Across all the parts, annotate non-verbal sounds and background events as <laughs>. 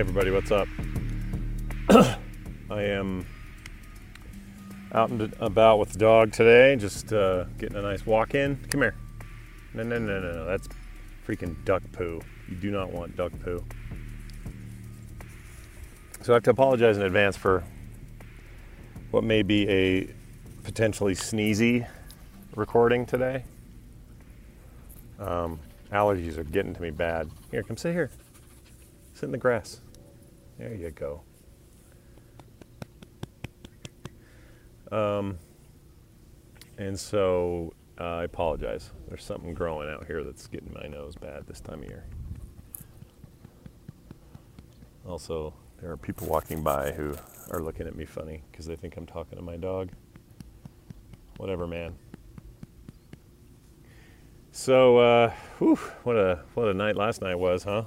everybody, what's up? <clears throat> I am out and about with the dog today, just uh, getting a nice walk in. Come here. No, no, no, no, no. That's freaking duck poo. You do not want duck poo. So I have to apologize in advance for what may be a potentially sneezy recording today. Um, allergies are getting to me bad. Here, come sit here. Sit in the grass. There you go. Um, and so uh, I apologize. There's something growing out here that's getting my nose bad this time of year. Also, there are people walking by who are looking at me funny because they think I'm talking to my dog. Whatever, man. So, uh, whew, what a what a night last night was, huh?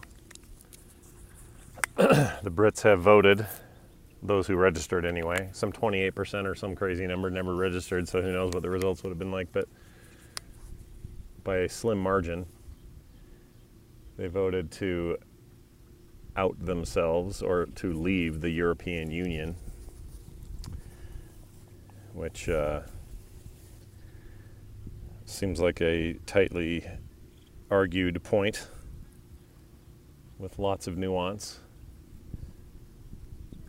The Brits have voted, those who registered anyway. Some 28% or some crazy number never registered, so who knows what the results would have been like. But by a slim margin, they voted to out themselves or to leave the European Union, which uh, seems like a tightly argued point with lots of nuance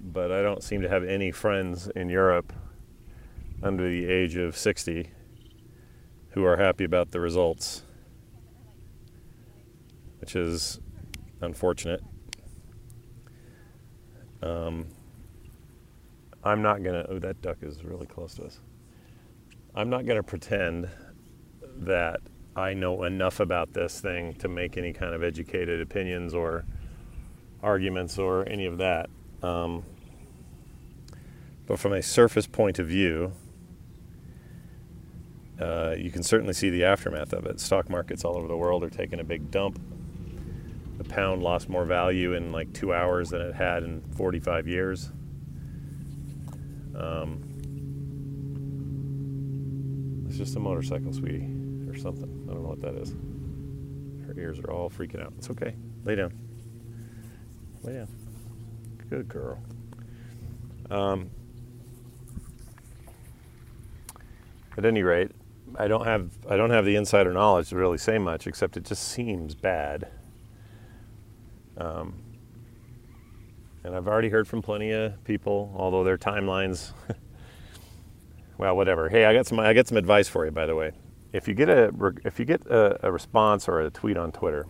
but I don't seem to have any friends in Europe under the age of 60 who are happy about the results, which is unfortunate. Um, I'm not to, oh, that duck is really close to us. I'm not to pretend that I know enough about this thing to make any kind of educated opinions or arguments or any of that. Um, but from a surface point of view, uh, you can certainly see the aftermath of it. Stock markets all over the world are taking a big dump. The pound lost more value in like two hours than it had in 45 years. Um, it's just a motorcycle, sweetie, or something. I don't know what that is. Her ears are all freaking out. It's okay. Lay down. Lay down. Good girl. Um, At any rate, I don't have I don't have the insider knowledge to really say much, except it just seems bad. Um, and I've already heard from plenty of people, although their timelines. <laughs> well, whatever. Hey, I got some I got some advice for you, by the way. If you get a if you get a, a response or a tweet on Twitter,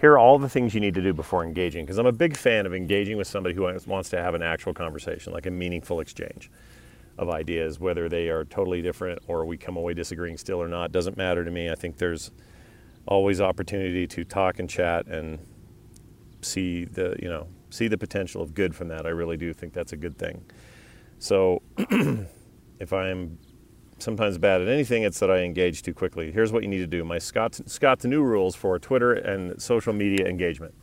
here are all the things you need to do before engaging. Because I'm a big fan of engaging with somebody who wants to have an actual conversation, like a meaningful exchange of ideas, whether they are totally different or we come away disagreeing still or not, doesn't matter to me. I think there's always opportunity to talk and chat and see the you know see the potential of good from that. I really do think that's a good thing. So <clears throat> if I'm sometimes bad at anything, it's that I engage too quickly. Here's what you need to do. My Scott Scott's new rules for Twitter and social media engagement.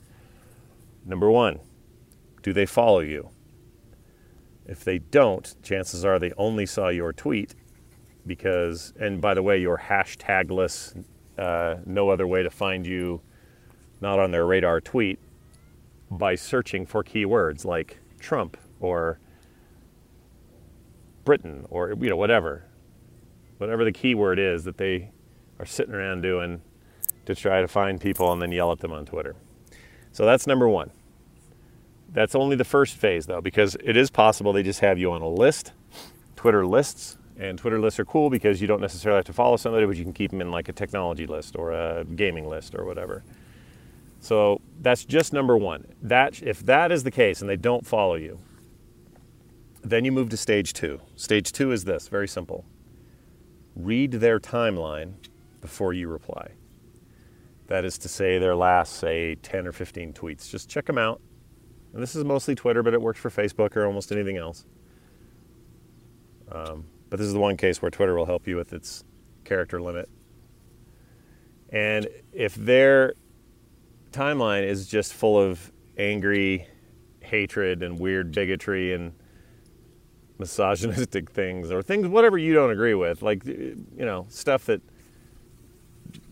Number one, do they follow you? If they don't, chances are they only saw your tweet because, and by the way, your hashtagless, uh, no other way to find you, not on their radar tweet, by searching for keywords like Trump or Britain or you know whatever, whatever the keyword is that they are sitting around doing to try to find people and then yell at them on Twitter. So that's number one. That's only the first phase, though, because it is possible they just have you on a list, Twitter lists, and Twitter lists are cool because you don't necessarily have to follow somebody, but you can keep them in like a technology list or a gaming list or whatever. So that's just number one. That if that is the case and they don't follow you, then you move to stage two. Stage two is this very simple. Read their timeline before you reply. That is to say, their last, say, 10 or 15 tweets. Just check them out and this is mostly Twitter, but it works for Facebook or almost anything else. Um, but this is the one case where Twitter will help you with its character limit. And if their timeline is just full of angry hatred and weird bigotry and misogynistic <laughs> things or things whatever you don't agree with like you know stuff that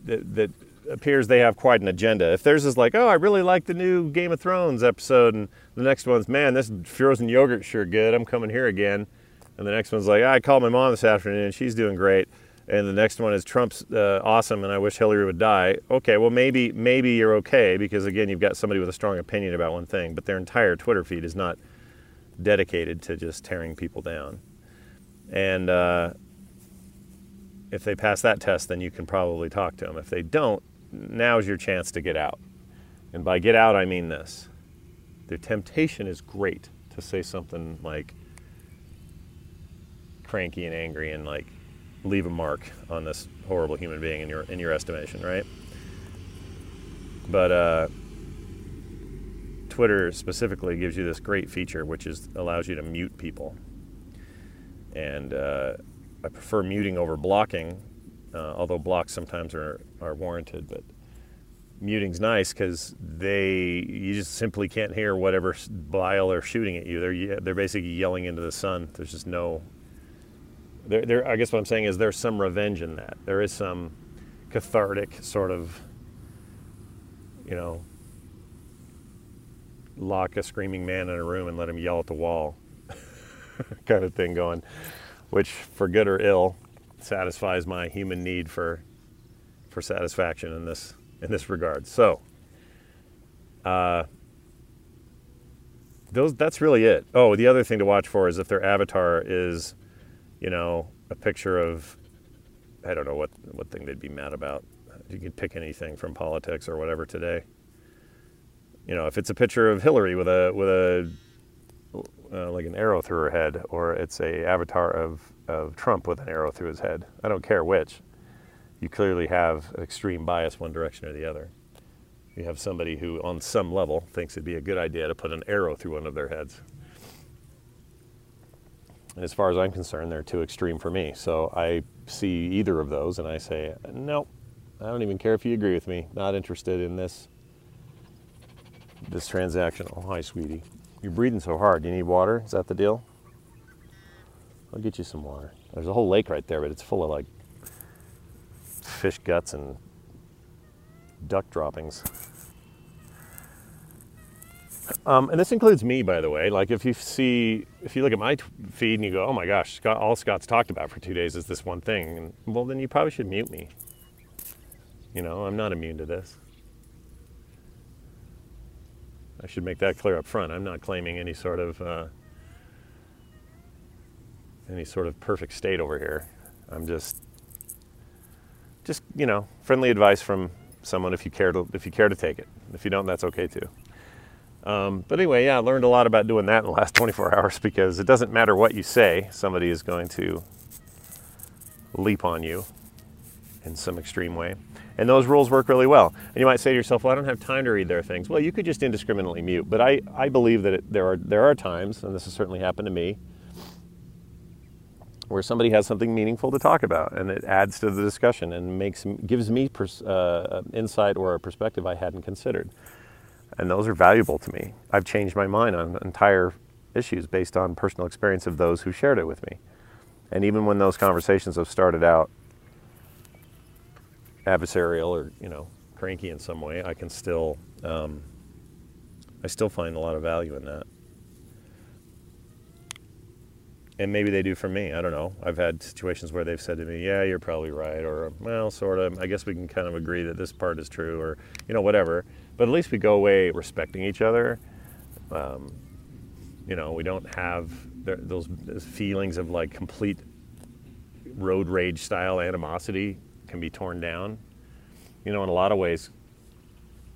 that, that appears they have quite an agenda. If theirs is like, oh, I really like the new Game of Thrones episode, and the next one's, man, this frozen yogurt sure good. I'm coming here again. And the next one's like, I called my mom this afternoon. She's doing great. And the next one is Trump's uh, awesome, and I wish Hillary would die. Okay, well maybe maybe you're okay because again you've got somebody with a strong opinion about one thing, but their entire Twitter feed is not dedicated to just tearing people down. And uh, if they pass that test, then you can probably talk to them. If they don't, now's your chance to get out. And by get out, I mean this the temptation is great to say something like cranky and angry and like leave a mark on this horrible human being in your in your estimation, right? But uh, Twitter specifically gives you this great feature, which is allows you to mute people. And uh, I prefer muting over blocking, uh, although blocks sometimes are, are warranted. But muting's nice because they you just simply can't hear whatever bile they're shooting at you. They're they're basically yelling into the sun. There's just no. There, there. I guess what I'm saying is there's some revenge in that. There is some cathartic sort of, you know, lock a screaming man in a room and let him yell at the wall <laughs> kind of thing going, which for good or ill satisfies my human need for for satisfaction in this in this regard. So uh, those that's really it. Oh, the other thing to watch for is if their avatar is, you know, a picture of I don't know what what thing they'd be mad about. You could pick anything from politics or whatever today you know, if it's a picture of Hillary with a with a uh, like an arrow through her head, or it's a avatar of of Trump with an arrow through his head, I don't care which. You clearly have extreme bias one direction or the other. You have somebody who, on some level, thinks it'd be a good idea to put an arrow through one of their heads. And as far as I'm concerned, they're too extreme for me. So I see either of those and I say, nope, I don't even care if you agree with me. Not interested in this this transaction. Oh, hi, sweetie. You're breathing so hard. You need water? Is that the deal? I'll get you some water. There's a whole lake right there, but it's full of like fish guts and duck droppings. Um, and this includes me, by the way. Like, if you see, if you look at my feed and you go, "Oh my gosh, Scott, all Scott's talked about for two days is this one thing," and, well, then you probably should mute me. You know, I'm not immune to this. I should make that clear up front. I'm not claiming any sort of uh, any sort of perfect state over here. I'm just just you know friendly advice from someone if you care to if you care to take it. If you don't, that's okay too. Um, but anyway, yeah, I learned a lot about doing that in the last <laughs> 24 hours because it doesn't matter what you say, somebody is going to leap on you in some extreme way. And those rules work really well. And you might say to yourself, well, I don't have time to read their things. Well, you could just indiscriminately mute. But I, I believe that it, there, are, there are times, and this has certainly happened to me, where somebody has something meaningful to talk about and it adds to the discussion and makes gives me pers- uh, insight or a perspective I hadn't considered. And those are valuable to me. I've changed my mind on entire issues based on personal experience of those who shared it with me. And even when those conversations have started out adversarial or you know cranky in some way, I can still um, I still find a lot of value in that. And maybe they do for me. I don't know. I've had situations where they've said to me, "Yeah, you're probably right," or "Well, sort of. I guess we can kind of agree that this part is true," or you know, whatever. But at least we go away respecting each other. Um, you know, we don't have those, feelings of like complete road rage style animosity can be torn down. You know, in a lot of ways,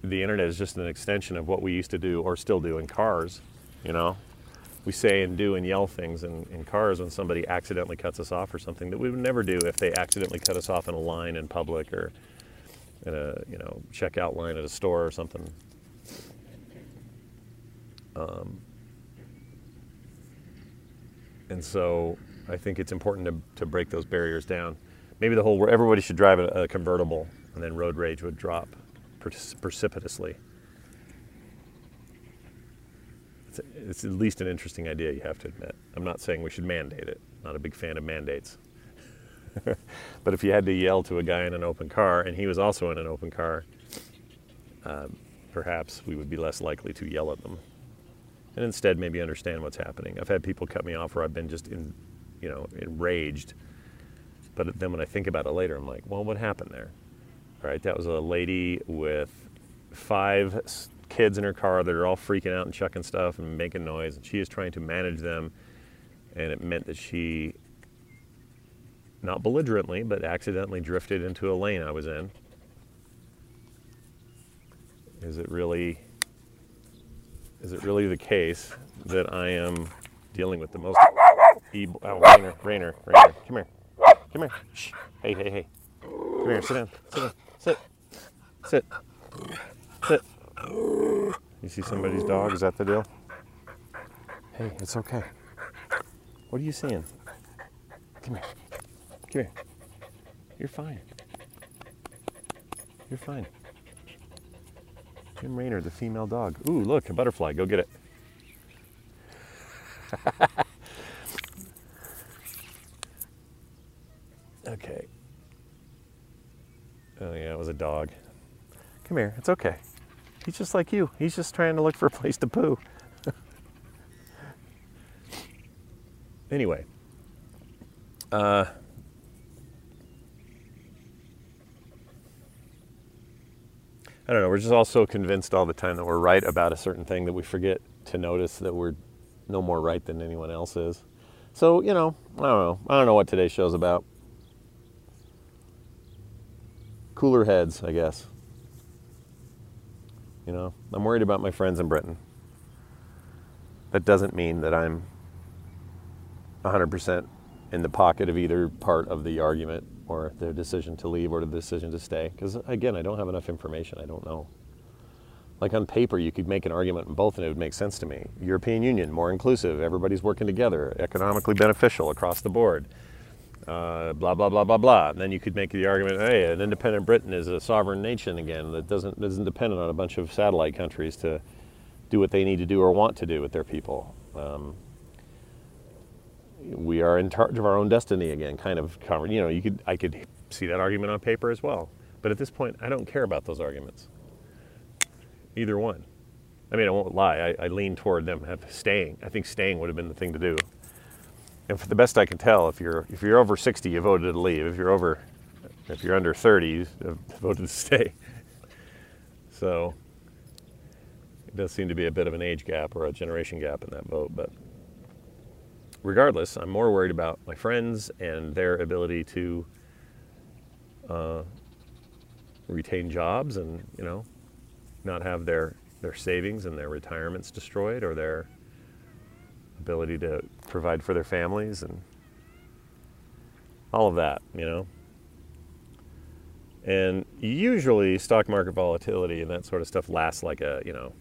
the internet is just an extension of what we used to do or still do in cars. You know, we say and do and yell things in, in cars when somebody accidentally cuts us off or something that we would never do if they accidentally cut us off in a line in public or in a you know checkout line at a store or something. Um, and so I think it's important to, to break those barriers down maybe the whole everybody should drive a, a convertible, and then road rage would drop precipitously. It's, it's at least an interesting idea. You have to admit. I'm not saying we should mandate it. Not a big fan of mandates. <laughs> but if you had to yell to a guy in an open car and he was also in an open car, uh, perhaps we would be less likely to yell at them and instead maybe understand what's happening. I've had people cut me off where I've been just in, you know, enraged. But then when I think about it later, I'm like, well, what happened there? All right, that was a lady with five kids in her car that are all freaking out and chucking stuff and making noise, and she is trying to manage them. And it meant that she, not belligerently, but accidentally drifted into a lane I was in. Is it really is it really the case that I am dealing with the most evil? Oh, Raynor, Raynor, Raynor, come here, come here. Shh. Hey, hey, hey. Come here. Sit down. Sit down. Sit. Sit. Sit. You see somebody's dog? Is that the deal? Hey, it's okay. What are you seeing? Come here. Come here. You're fine. You're fine. Jim Raynor, the female dog. Ooh, look, a butterfly. Go get it. <laughs> okay. Oh, yeah, it was a dog. Come here. It's okay. He's just like you. He's just trying to look for a place to poo. anyway. Uh, I don't know, we're just all so convinced all the time that we're right about a certain thing that we forget to notice that we're no more right than anyone else is. So, you know, I don't know. I don't know what today's show's about. Cooler heads, I guess. You know, I'm worried about my friends in Britain. That doesn't mean that I'm 100% in the pocket of either part of the argument or the decision to leave or the decision to stay. Because again, I don't have enough information. I don't know. Like on paper, you could make an argument in both and it would make sense to me. European Union, more inclusive, everybody's working together, economically beneficial across the board. Uh, blah blah blah blah blah. And then you could make the argument, hey, an independent Britain is a sovereign nation again that doesn't isn't dependent on a bunch of satellite countries to do what they need to do or want to do with their people. Um, we are in charge of our own destiny again, kind of. You know, you could I could see that argument on paper as well. But at this point, I don't care about those arguments. Either one. I mean, I won't lie. I, I lean toward them staying. I think staying would have been the thing to do. And for the best I can tell, if you're if you're over 60, you voted to leave. If you're over, if you're under 30, you <laughs> voted to stay. So it does seem to be a bit of an age gap or a generation gap in that vote, but regardless, I'm more worried about my friends and their ability to uh, retain jobs and you know not have their their savings and their retirements destroyed or their ability to provide for their families and all of that, you know. And usually stock market volatility and that sort of stuff lasts like a, you know,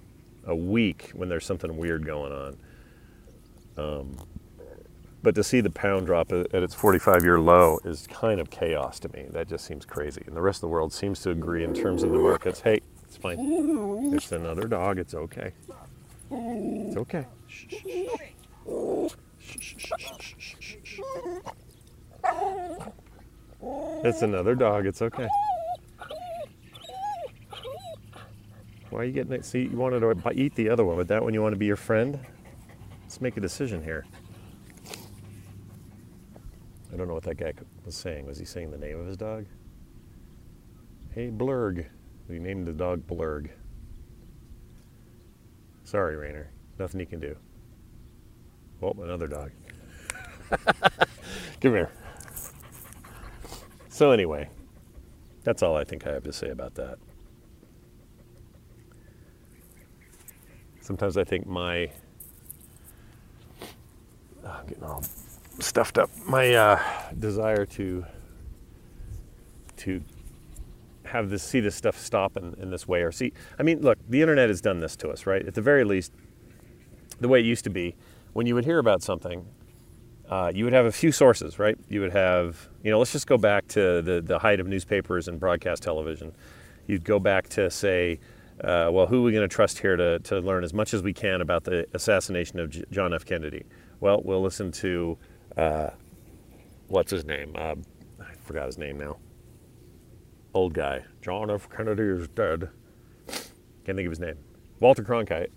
a week when there's something weird going on. Um, but to see the pound drop at its 45 year low is kind of chaos to me. That just seems crazy. And the rest of the world seems to agree in terms of the markets. Hey, it's fine. <laughs> It's another dog. It's okay. It's okay. It's another dog. It's okay. Why are you getting it? See, you wanted to eat the other one, but that one you want to be your friend? Let's make a decision here. I don't know what that guy was saying. Was he saying the name of his dog? Hey, Blurg. We named the dog Blurg. Sorry, Raynor. Nothing he can do. Oh, another dog. <laughs> Come here. So, anyway, that's all I think I have to say about that. Sometimes I think my. Oh, I'm getting all stuffed up. My uh, desire to to have this see this stuff stop in, in this way or see I mean look the internet has done this to us right at the very least the way it used to be when you would hear about something uh, you would have a few sources right you would have you know let's just go back to the, the height of newspapers and broadcast television you'd go back to say uh, well who are we going to trust here to, to learn as much as we can about the assassination of J- john f kennedy well we'll listen to uh, what's his name? Uh, forgot his name now. Old guy. John F. Kennedy is dead. Can't think of his name. Walter Cronkite.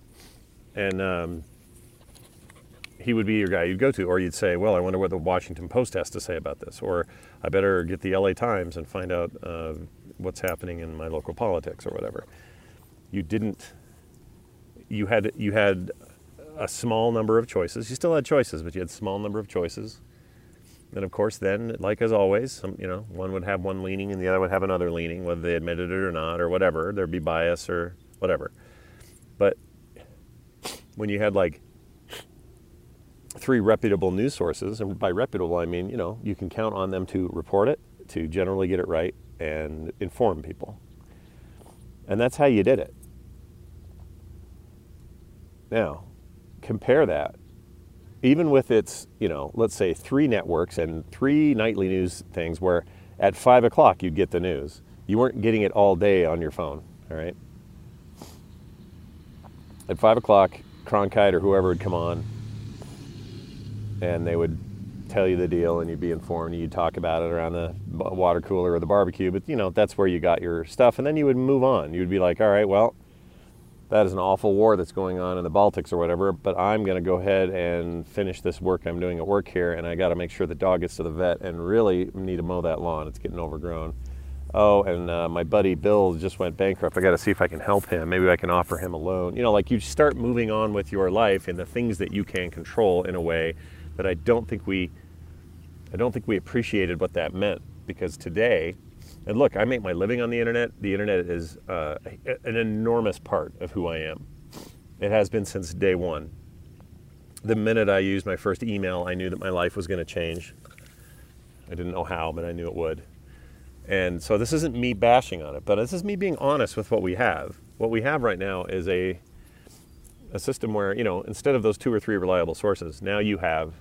And um, he would be your guy you'd go to, or you'd say, "Well, I wonder what the Washington Post has to say about this," or "I better get the L.A. Times and find out uh, what's happening in my local politics," or whatever. You didn't. You had you had a small number of choices. You still had choices, but you had a small number of choices. And of course, then, like as always, some, you know, one would have one leaning and the other would have another leaning, whether they admitted it or not, or whatever. There'd be bias or whatever. But when you had like three reputable news sources, and by reputable I mean, you know, you can count on them to report it, to generally get it right, and inform people. And that's how you did it. Now, compare that, even with its, you know, let's say three networks and three nightly news things where at five o'clock you'd get the news. You weren't getting it all day on your phone, all right? At five o'clock, Cronkite or whoever would come on, and they would tell you the deal and you'd be informed. And you'd talk about it around the water cooler or the barbecue but you know that's where you got your stuff and then you would move on. You'd be like all right well that is an awful war that's going on in the baltics or whatever but i'm going to go ahead and finish this work. I'm doing at work here and i got to make sure the dog gets to the vet and really need to mow that lawn. It's getting overgrown. Oh and uh, my buddy bill just went bankrupt. I got to see if i can help him. Maybe i can offer him a loan. You know like you start moving on with your life and the things that you can control in a way that I don't think we I don't think we appreciated what that meant because today and look I make my living on the internet. The internet is uh, an enormous part of who I am. It has been since day one. The minute I used my first email I knew that my life was going to change. I didn't know how but I knew it would. And so this isn't me bashing on it but this is me being honest with what we have. What we have right now is a a system where you know instead of those two or three reliable sources now you have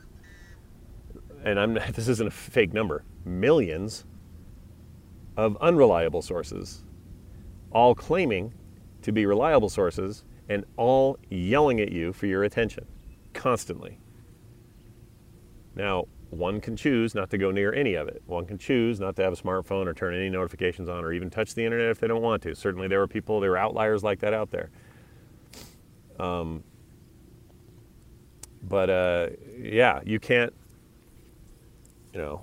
and I'm <laughs> this isn't a fake number, millions of unreliable sources, all claiming to be reliable sources and all yelling at you for your attention constantly. Now, one can choose not to go near any of it. One can choose not to have a smartphone or turn any notifications on or even touch the internet if they don't want to. Certainly, there were people, there were outliers like that out there. Um, but uh, yeah, you can't you know,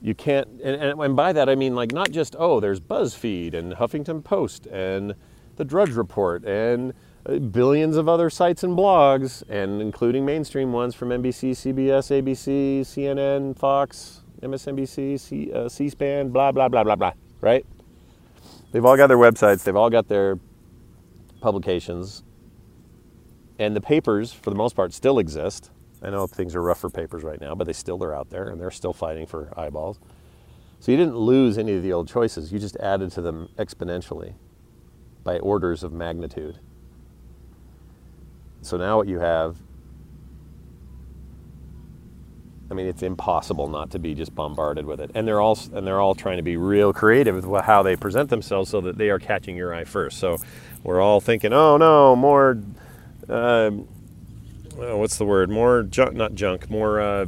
you can't, and, and, by that I mean like not just, oh, there's BuzzFeed and Huffington Post and the Drudge Report and uh, billions of other sites and blogs, and including mainstream ones from NBC, CBS, ABC, CNN, Fox, MSNBC, C, uh, C-SPAN, blah, blah, blah, blah, blah, right? They've all got their websites, they've all got their publications, and the papers, for the most part, still exist. I know things are rough for papers right now, but they still are out there and they're still fighting for eyeballs. So you didn't lose any of the old choices, you just added to them exponentially by orders of magnitude. So now what you have I mean, it's impossible not to be just bombarded with it, and they're all and they're all trying to be real creative with how they present themselves, so that they are catching your eye first. So we're all thinking, "Oh no, more uh, uh, what's the word? More junk, not junk, more uh,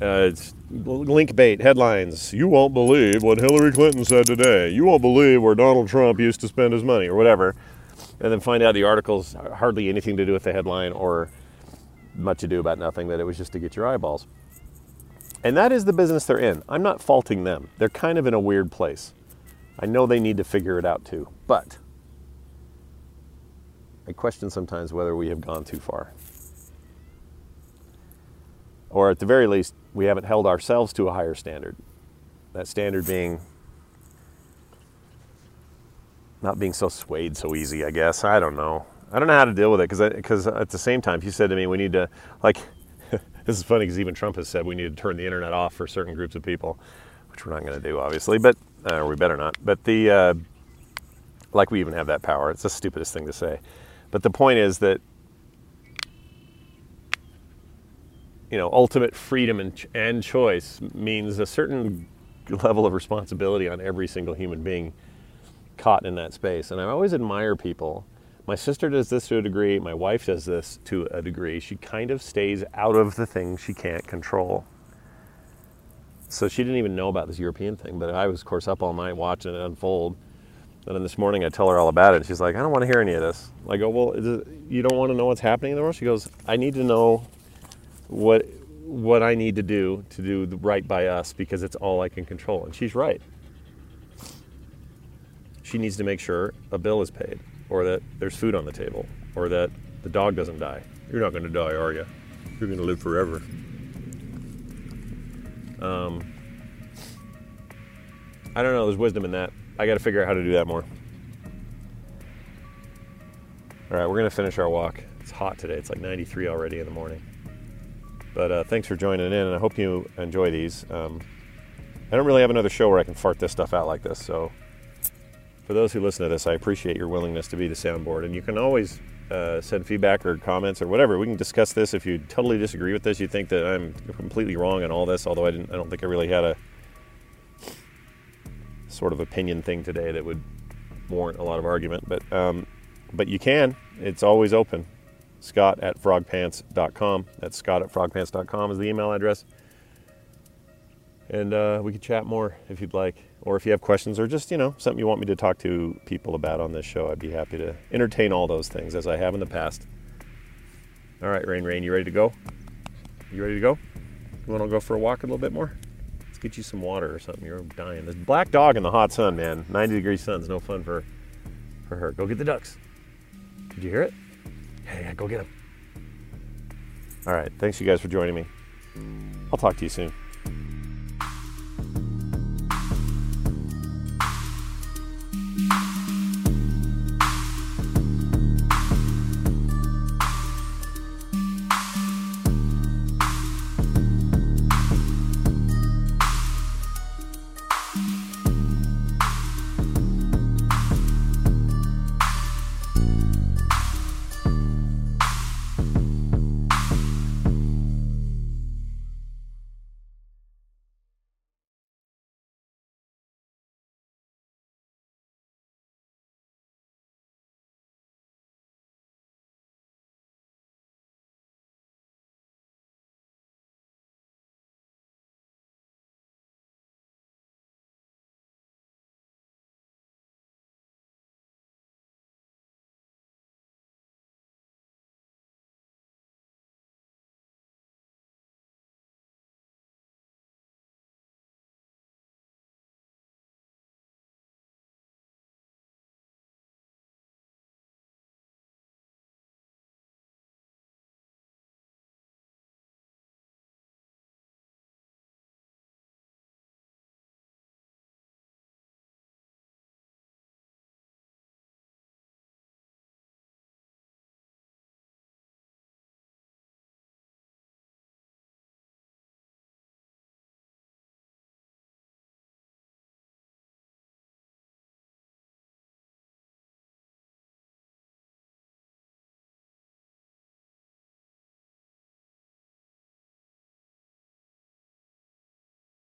uh, link bait headlines. You won't believe what Hillary Clinton said today. You won't believe where Donald Trump used to spend his money, or whatever. And then find out the article's hardly anything to do with the headline or much ado about nothing, that it was just to get your eyeballs. And that is the business they're in. I'm not faulting them. They're kind of in a weird place. I know they need to figure it out too. But I question sometimes whether we have gone too far or at the very least, we haven't held ourselves to a higher standard. That standard being not being so swayed so easy, I guess. I don't know. I don't know how to deal with it because because at the same time, if you said to me, we need to like. <laughs> this is funny because even Trump has said we need to turn the internet off for certain groups of people, which we're not going to do, obviously, but uh, we better not. But the uh, like we even have that power. It's the stupidest thing to say. But the point is that you know, ultimate freedom and, and choice means a certain level of responsibility on every single human being caught in that space. And I always admire people. My sister does this to a degree, my wife does this to a degree. She kind of stays out of the things she can't control. so she didn't even know about this European thing, but I was, of course, up all night watching it unfold. And then this morning I tell her all about it. And she's like, I don't want to hear any of this. I go, well, it, you don't want to know what's happening in the world? She goes, I need to know what what I need to do to do the right by us because it's all I can control. And she's right. She needs to make sure a bill is paid, or that there's food on the table, or that the dog doesn't die. You're not going to die, are you? You're going to live forever. Um, I don't know. There's wisdom in that. I got to figure out how to do that more. All right, we're going to finish our walk. It's hot today. It's like 93 already in the morning. But uh, thanks for joining in, and I hope you enjoy these. Um, I don't really have another show where I can fart this stuff out like this. So, for those who listen to this, I appreciate your willingness to be the soundboard. And you can always uh, send feedback or comments or whatever. We can discuss this if you totally disagree with this. You think that I'm completely wrong on all this, although I didn't. I don't think I really had a sort of opinion thing today that would warrant a lot of argument. But um, but you can. It's always open. Scott at frogpants.com. That's Scott at frogpants.com is the email address. And uh, we could chat more if you'd like, or if you have questions, or just you know something you want me to talk to people about on this show. I'd be happy to entertain all those things as I have in the past. All right, Rain Rain, you ready to go? You ready to go? You want to go for a walk a little bit more? Get you some water or something. You're dying. This black dog in the hot sun, man. 90 degree sun's no fun for for her. Go get the ducks. Did you hear it? Yeah, yeah, go get them. All right. Thanks, you guys, for joining me. I'll talk to you soon.